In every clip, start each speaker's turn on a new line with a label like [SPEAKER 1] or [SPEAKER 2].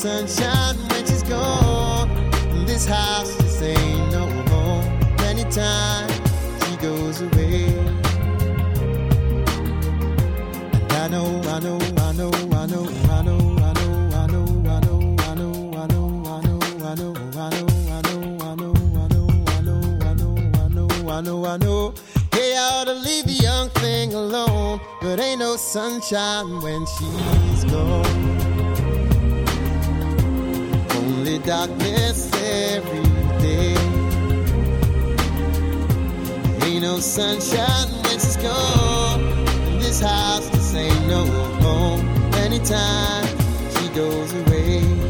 [SPEAKER 1] sunshine when she's gone. And this house just ain't no home. Anytime she goes away. And I know, I know, I know, I know, I know. I know, I know. Hey, I ought to leave the young thing alone, but ain't no sunshine when she's gone. Darkness every day. Ain't no sunshine when she's gone. This house just ain't no home. Anytime she goes away.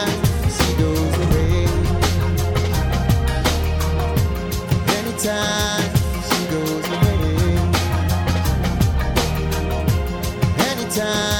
[SPEAKER 2] time.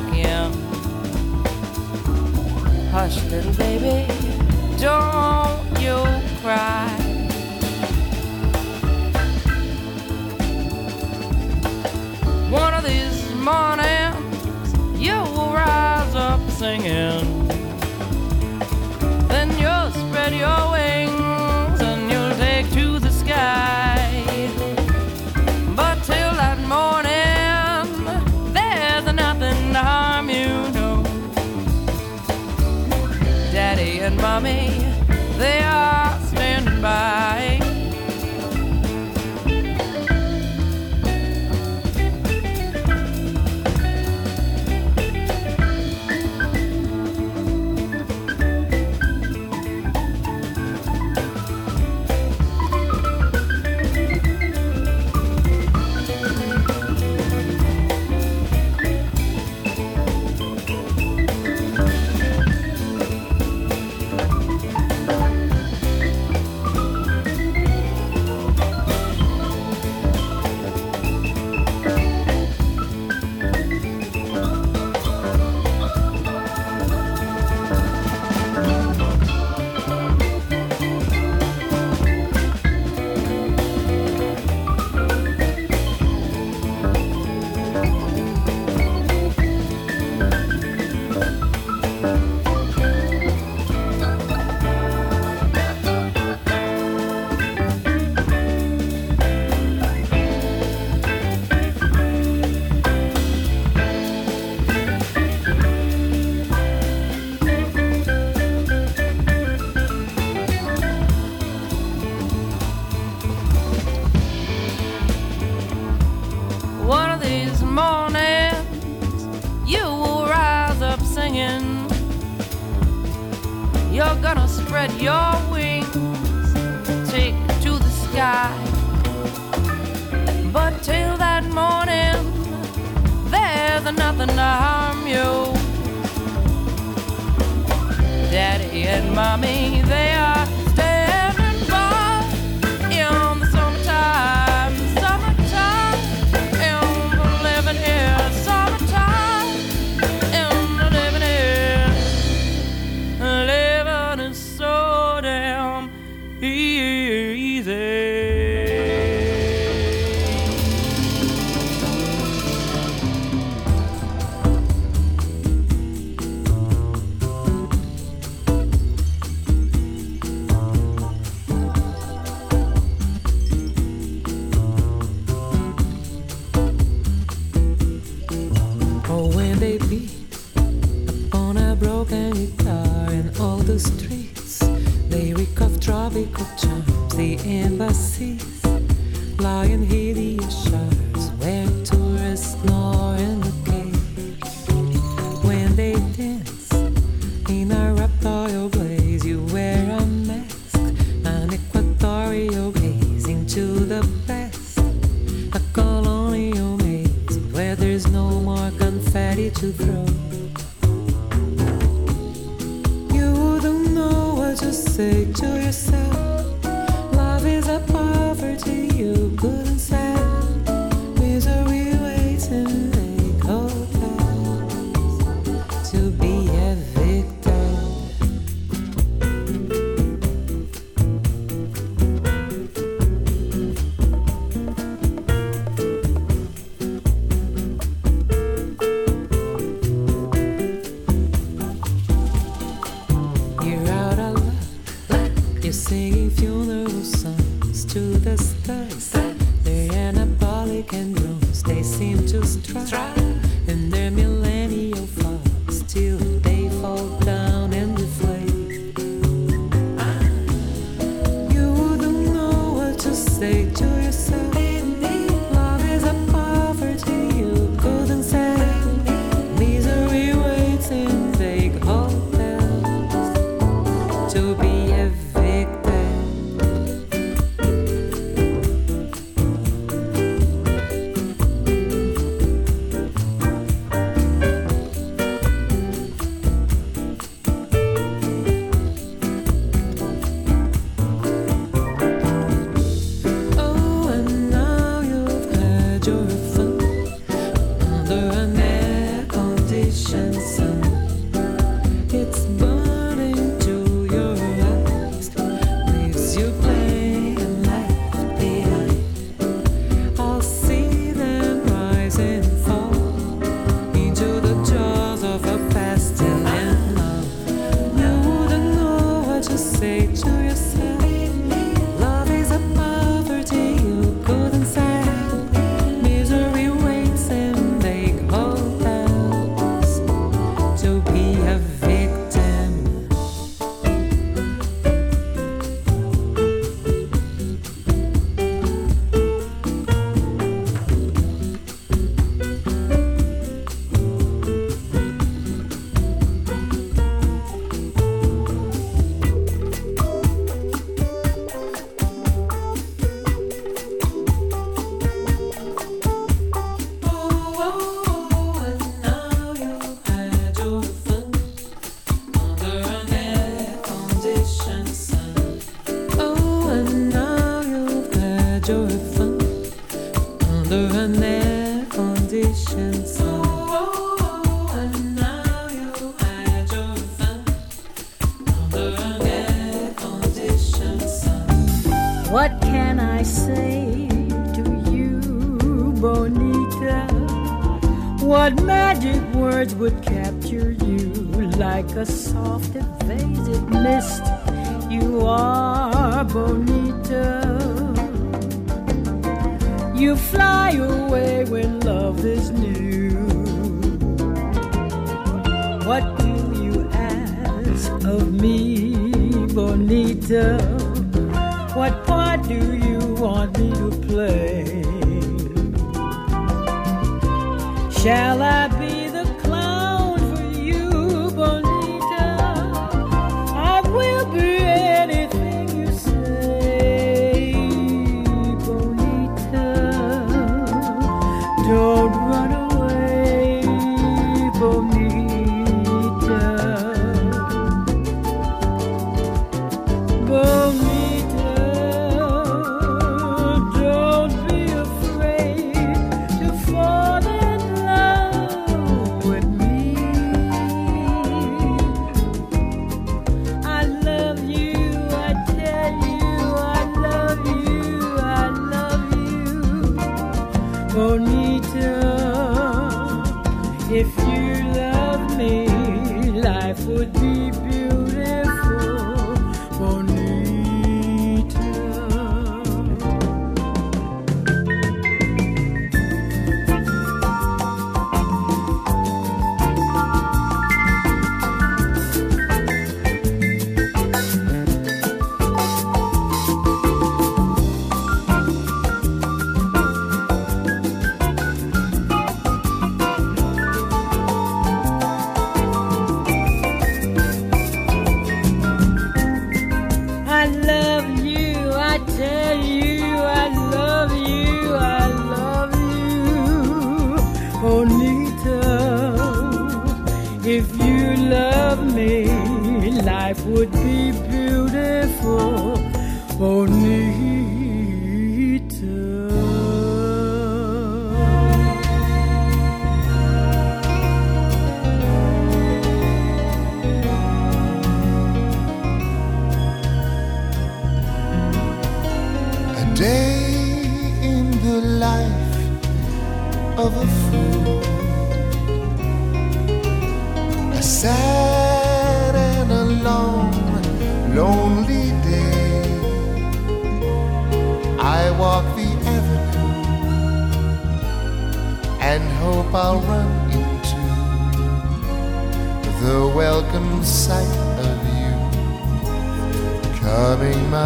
[SPEAKER 2] look, yeah. Hush, little baby, don't you cry. One of these mornings, you will rise up singing. Then you'll spread your wings. Bye. spread your wings, take to the sky. But till that morning, there's nothing to harm you. Daddy and mommy, they are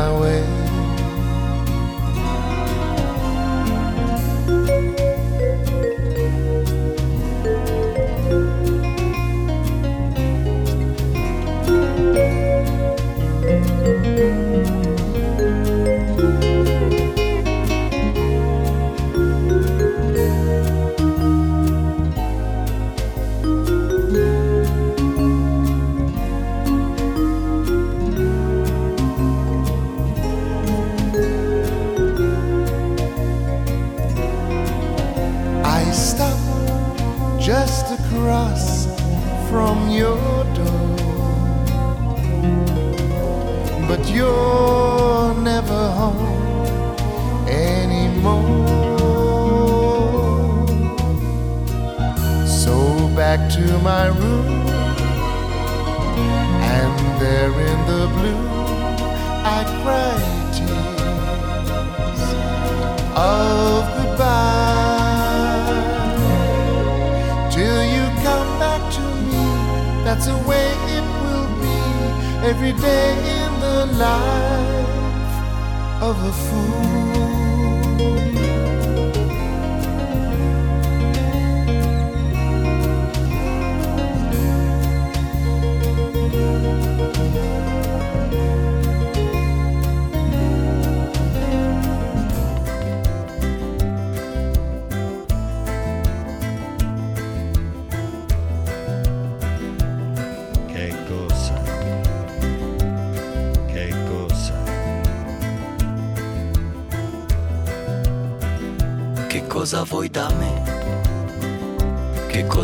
[SPEAKER 3] my way.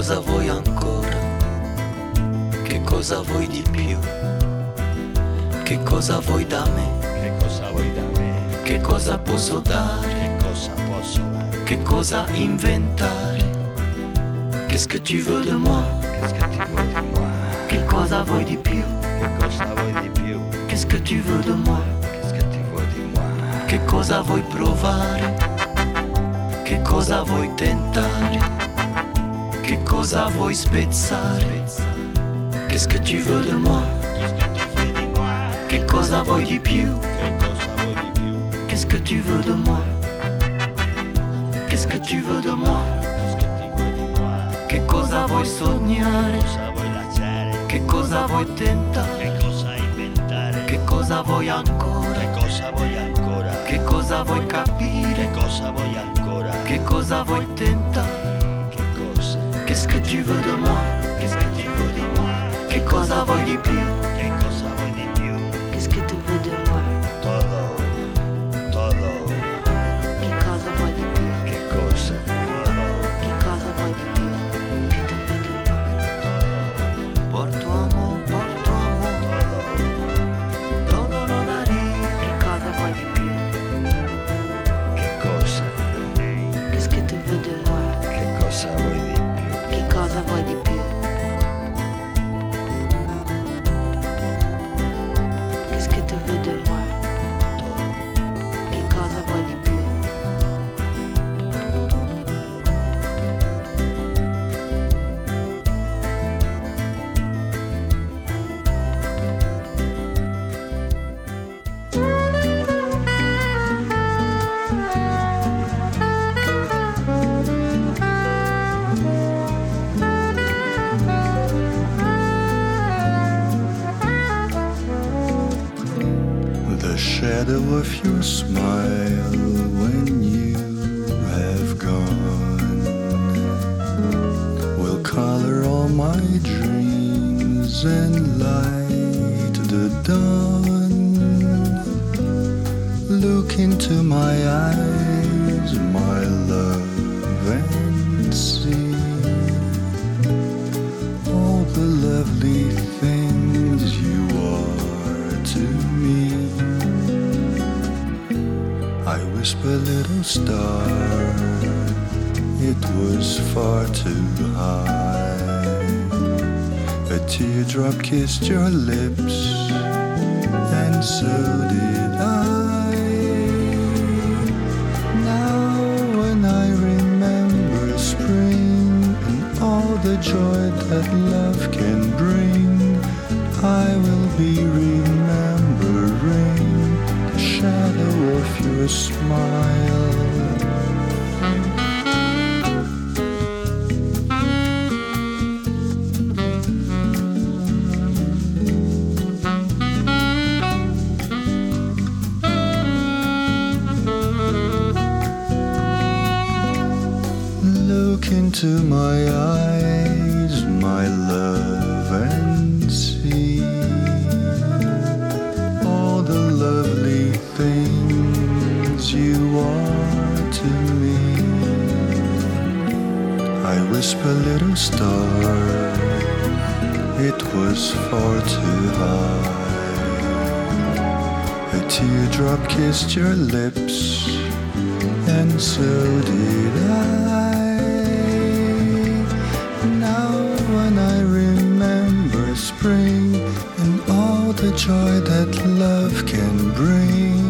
[SPEAKER 4] Cosa vuoi ancora? Che cosa vuoi di più? Che cosa vuoi da me?
[SPEAKER 5] Che cosa vuoi da me?
[SPEAKER 4] Che cosa posso dare?
[SPEAKER 5] Che cosa posso dare?
[SPEAKER 4] Che cosa inventare? Qu'est-ce que tu veux de moi?
[SPEAKER 5] Qu'est-ce que tu veux de moi?
[SPEAKER 4] Che cosa vuoi di più?
[SPEAKER 5] Che cosa vuoi di più?
[SPEAKER 4] Qu'est-ce que tu veux de moi?
[SPEAKER 5] Qu'est-ce que tu veux di moi?
[SPEAKER 4] Che cosa vuoi provare? Che cosa vuoi tentare? Che cosa vuoi spezzare? Qu'est-ce que tu veux de moi? Che cosa vuoi di più? Qu'est-ce que tu veux de moi? Qu'est-ce que tu veux de moi? Che cosa vuoi sognare? Che cosa vuoi tentare? Che cosa vuoi ancora? Che cosa vuoi capire?
[SPEAKER 5] Cosa vuoi ancora?
[SPEAKER 4] Che cosa vuoi tentare? Qu'est-ce que tu veux de moi?
[SPEAKER 5] Qu'est-ce que tu veux de moi?
[SPEAKER 4] Che cosa di più?
[SPEAKER 6] it was far too high. A teardrop kissed your lips, and so did I. Now, when I remember spring
[SPEAKER 7] and all the joy that love can bring.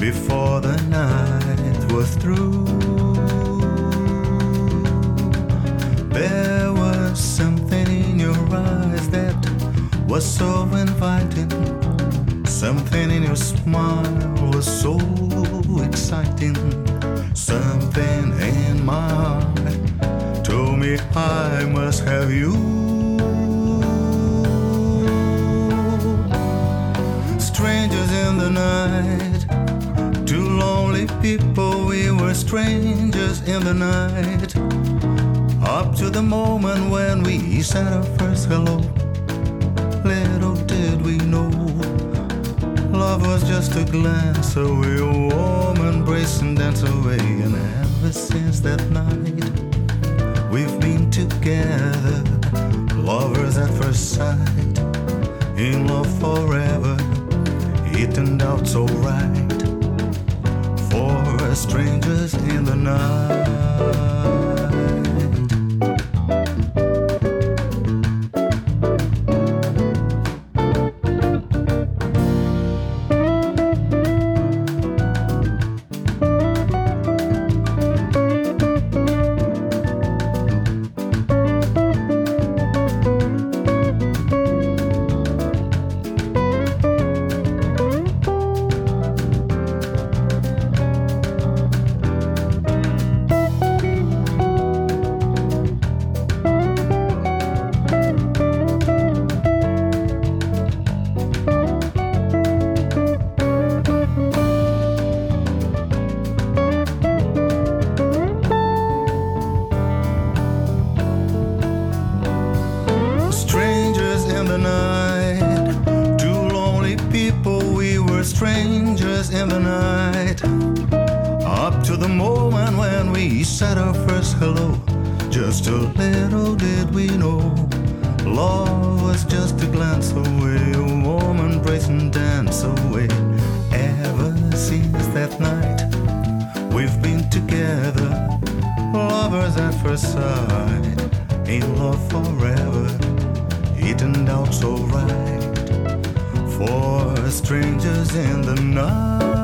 [SPEAKER 8] Before the night
[SPEAKER 9] was through? There was something in your eyes that was so inviting. Something in your smile was so exciting. Something in my heart told me I must have you. Strangers in the night, lonely people, we were strangers in the night. Up to the moment when we said our first hello. Little did we know Love was just a glance away, a warm embrace and dance away. And ever since that night, we've been together, lovers at first sight, in love forever. It turned out so right strangers in the night. In the night. Up to the moment when we said our first hello, just a little did we know Love was just a glance away, a warm embrace and dance away. Ever since that night, we've been together, lovers at first sight, in love forever. Turned out so right for strangers in the night.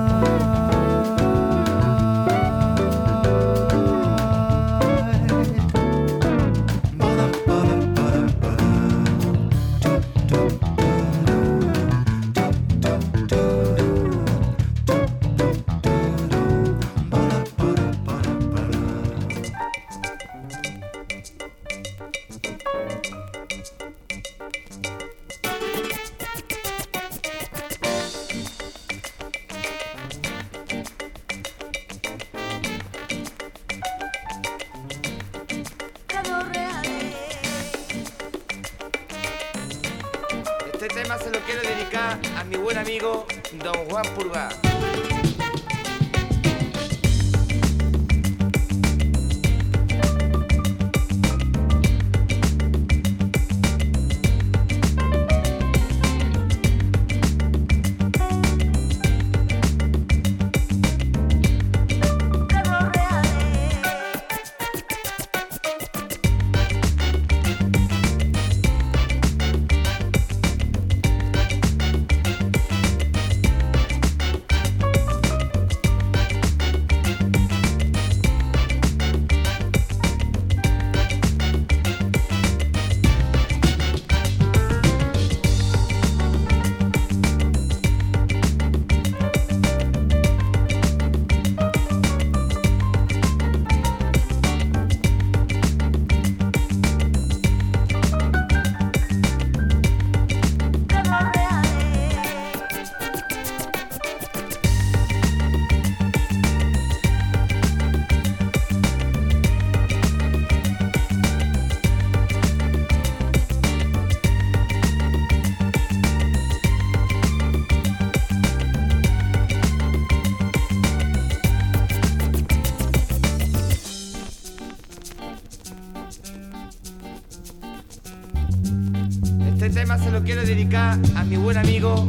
[SPEAKER 10] A mi buen amigo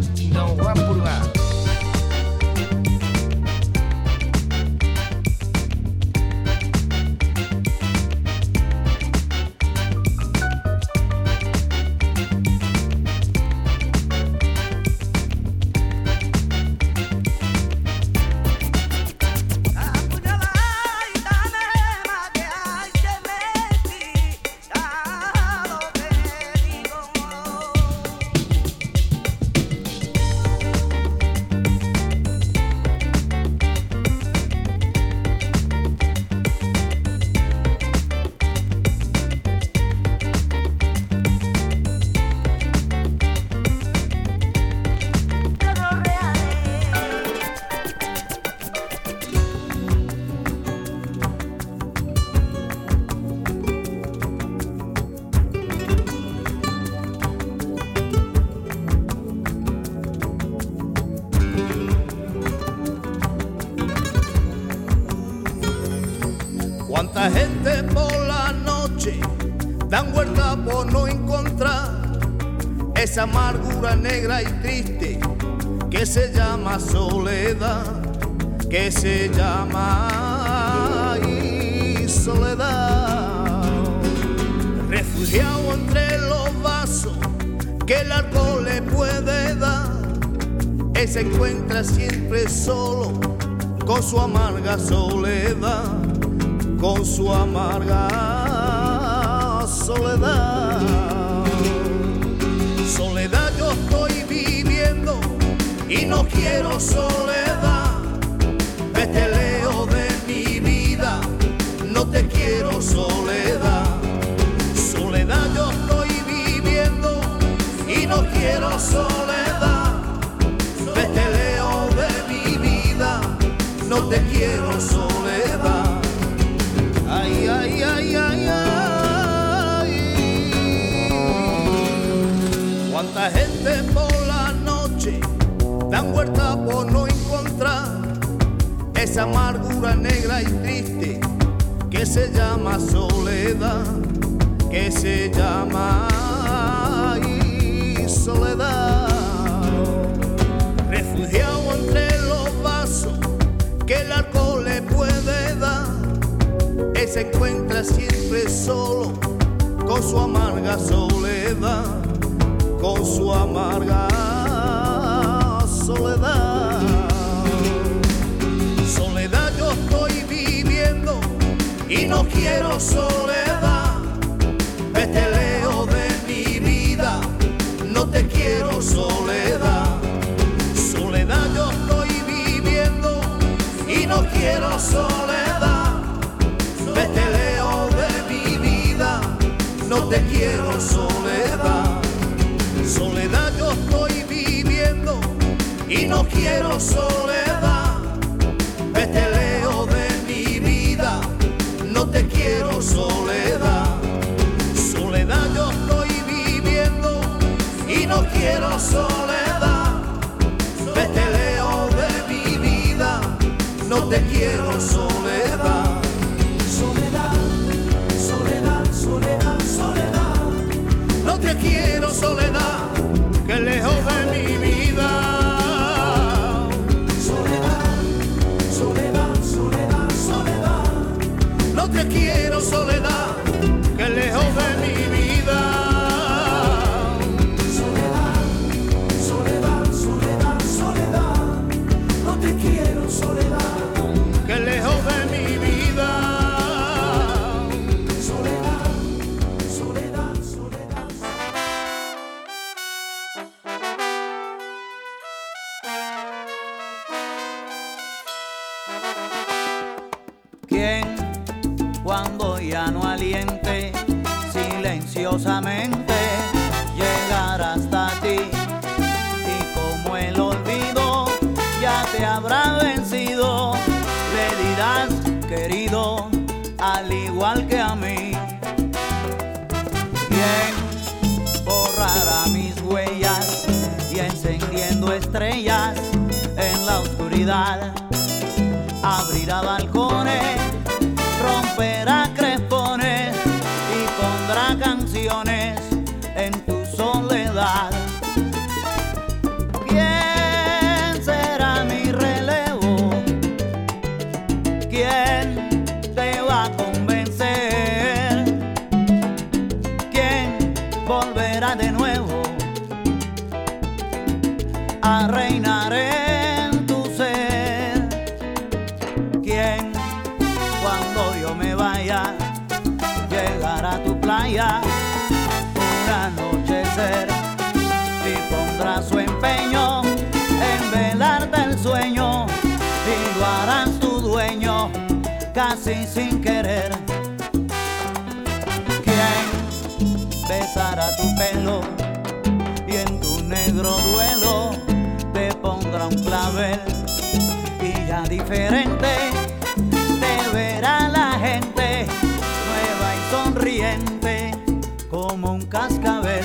[SPEAKER 11] Cuánta gente por la noche dan vuelta por no encontrar esa amargura negra y triste que se llama soledad, que se llama soledad. Refugiado entre los vasos que el alcohol le puede dar, él se encuentra siempre solo con su amarga soledad con su amarga soledad. Soledad yo estoy viviendo y no quiero soledad. Vete leo de mi vida, no te quiero soledad. Soledad yo estoy viviendo y no quiero soledad. Vete leo de mi vida, no te quiero soledad. Ay. Cuánta gente por la noche dan vuelta por no encontrar esa amargura negra y triste que se llama soledad, que se llama soledad. Refugiado entre los vasos que el alcohol le puede dar. Él se encuentra siempre solo con su amarga soledad, con su amarga soledad. Soledad yo estoy viviendo y no quiero soledad. Vete leo de mi vida, no te quiero soledad. Soledad yo estoy viviendo y no quiero soledad. Vete leo de mi vida, no te quiero soledad. Quiero soledad. Leo de mi vida, no te quiero soledad. Soledad yo estoy viviendo y no quiero soledad. Leo de mi vida, no te quiero soledad.
[SPEAKER 8] olvidar, abrirá balcón. Casi sin querer? ¿Quién besará tu pelo y en tu negro duelo te pondrá un clavel? y ya diferente te verá la gente nueva y sonriente como un cascabel.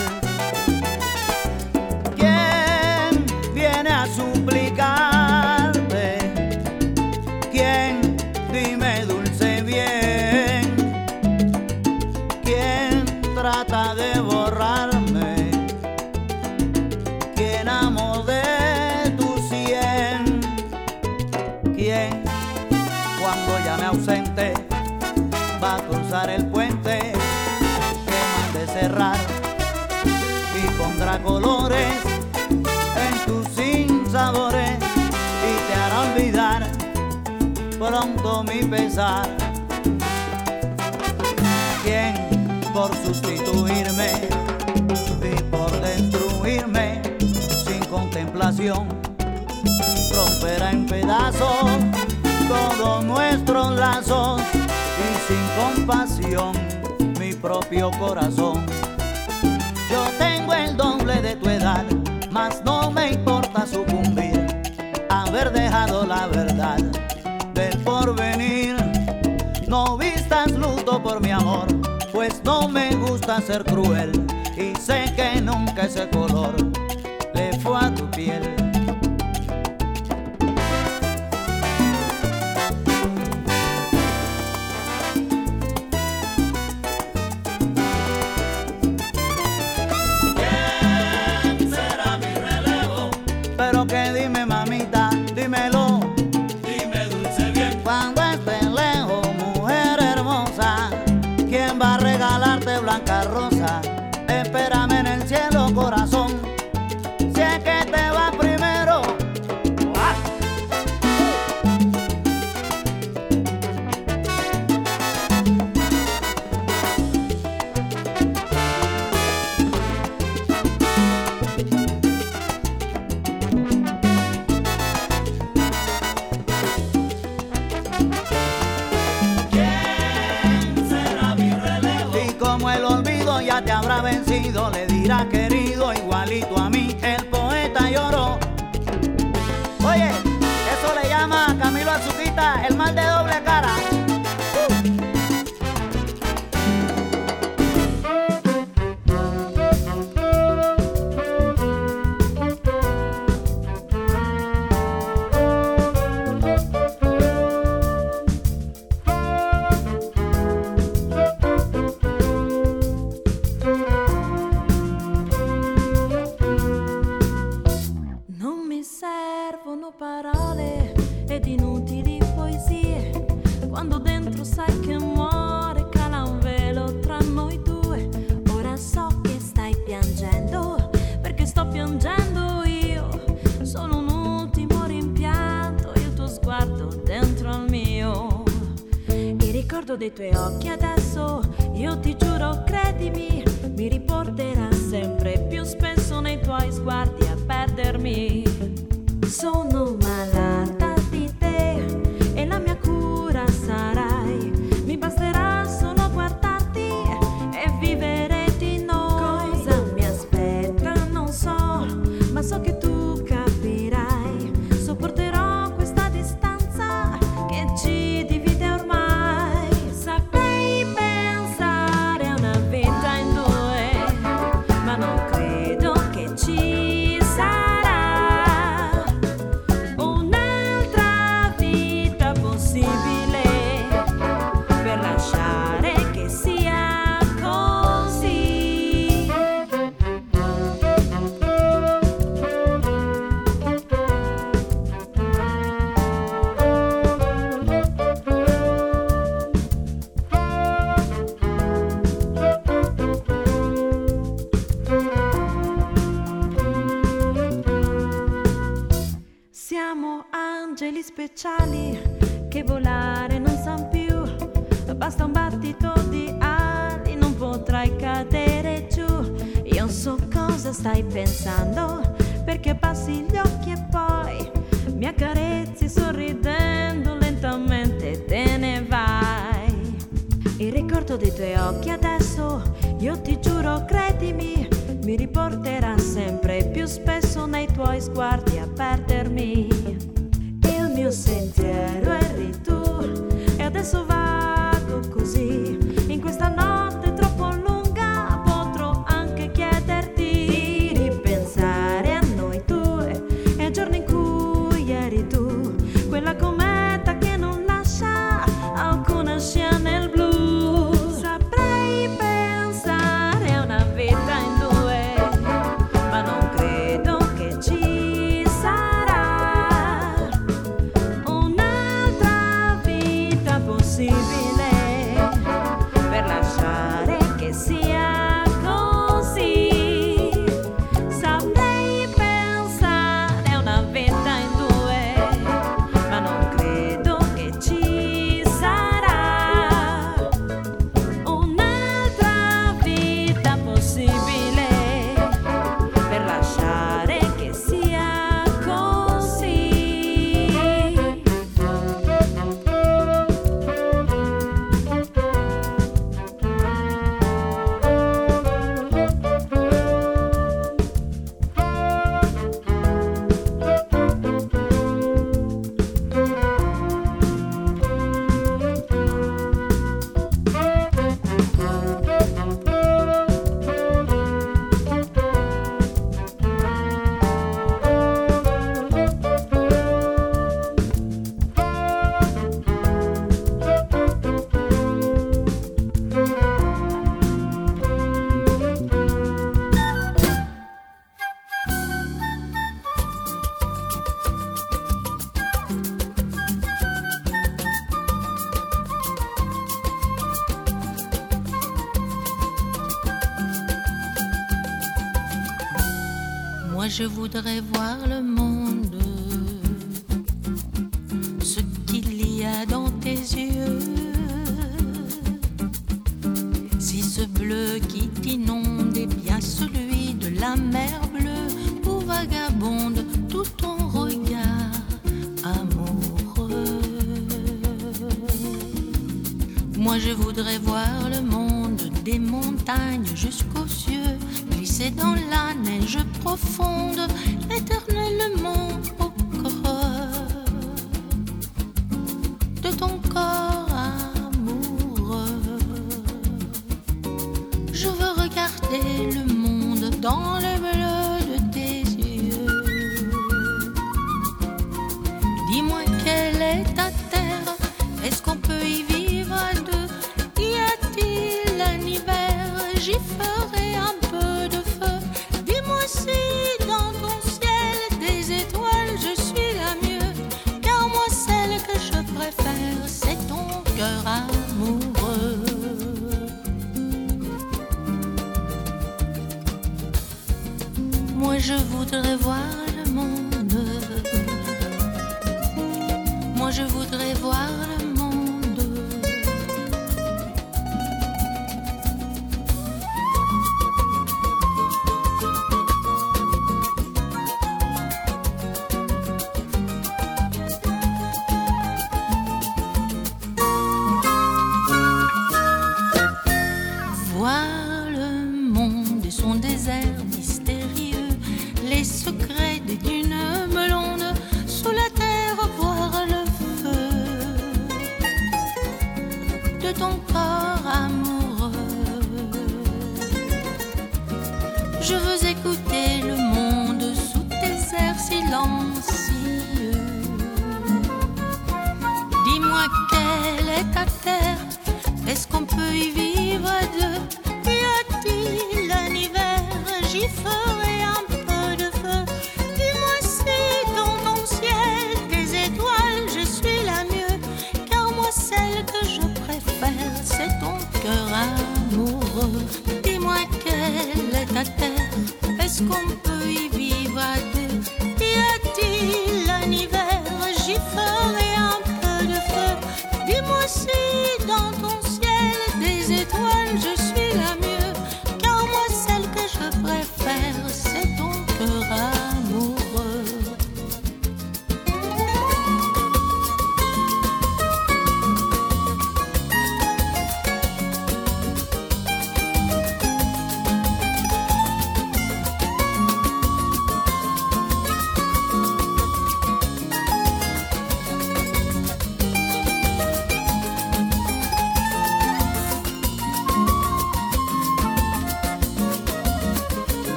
[SPEAKER 8] Pronto mi pesar? ¿Quién por sustituirme y por destruirme sin contemplación romperá en pedazos todos nuestros lazos y sin compasión mi propio corazón. Yo tengo el doble de tu edad, mas no me importa sucumbir, haber dejado la verdad pues no me gusta ser cruel y sé que nunca ese color
[SPEAKER 12] che volare non san più, basta un battito di ali, non potrai cadere giù. Io so cosa stai pensando, perché passi gli occhi e poi mi accarezzi sorridendo lentamente te ne vai. Il ricordo dei tuoi occhi adesso, io ti giuro, credimi, mi riporterà sempre più spesso nei tuoi sguardi a perdermi. Il mio sentiero era Isso vai.
[SPEAKER 13] Je voudrais voir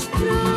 [SPEAKER 1] Rosa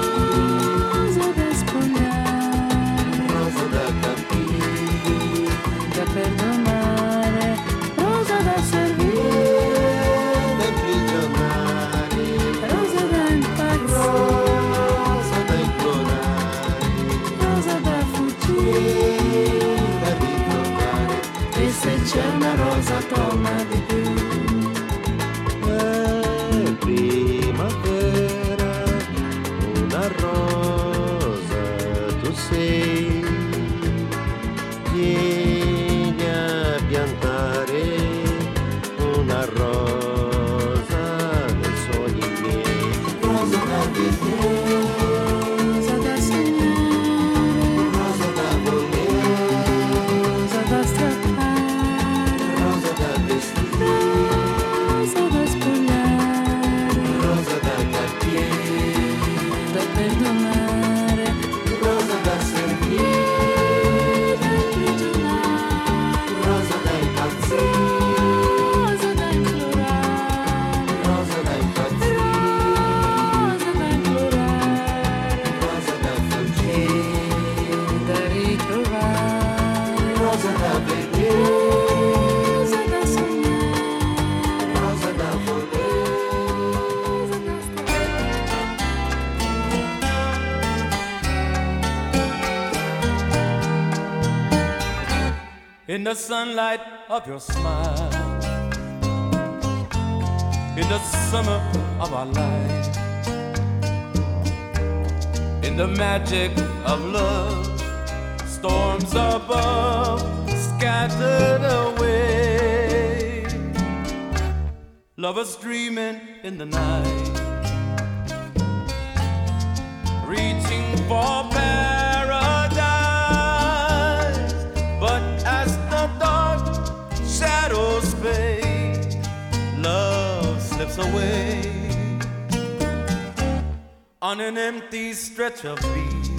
[SPEAKER 14] of your smile, in the summer of our life, in the magic of love, storms above scattered away, lovers dreaming in the night, reaching for on an empty stretch of beach.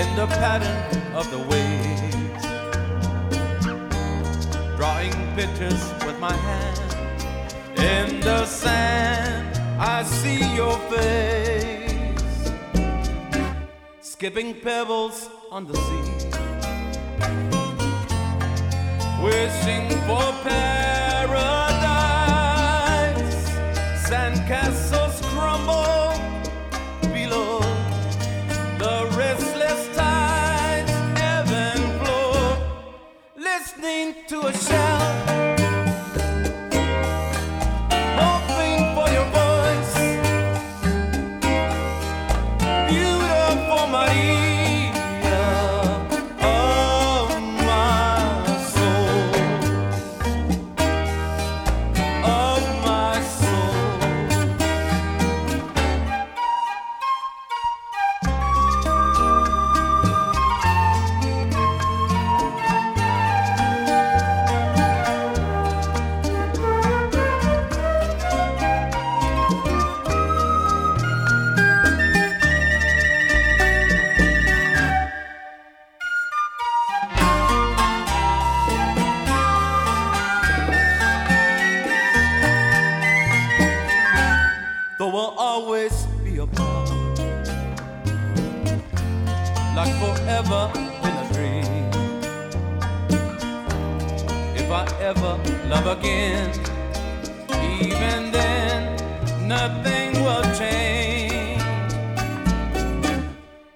[SPEAKER 14] In the pattern of the waves, drawing pictures with my hand in the sand. I see your face, skipping pebbles on the sea, wishing for. Always be a part, like forever in a dream. If I ever love again, even then, nothing will change.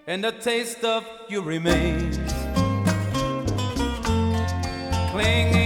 [SPEAKER 14] And the taste of you remains, clinging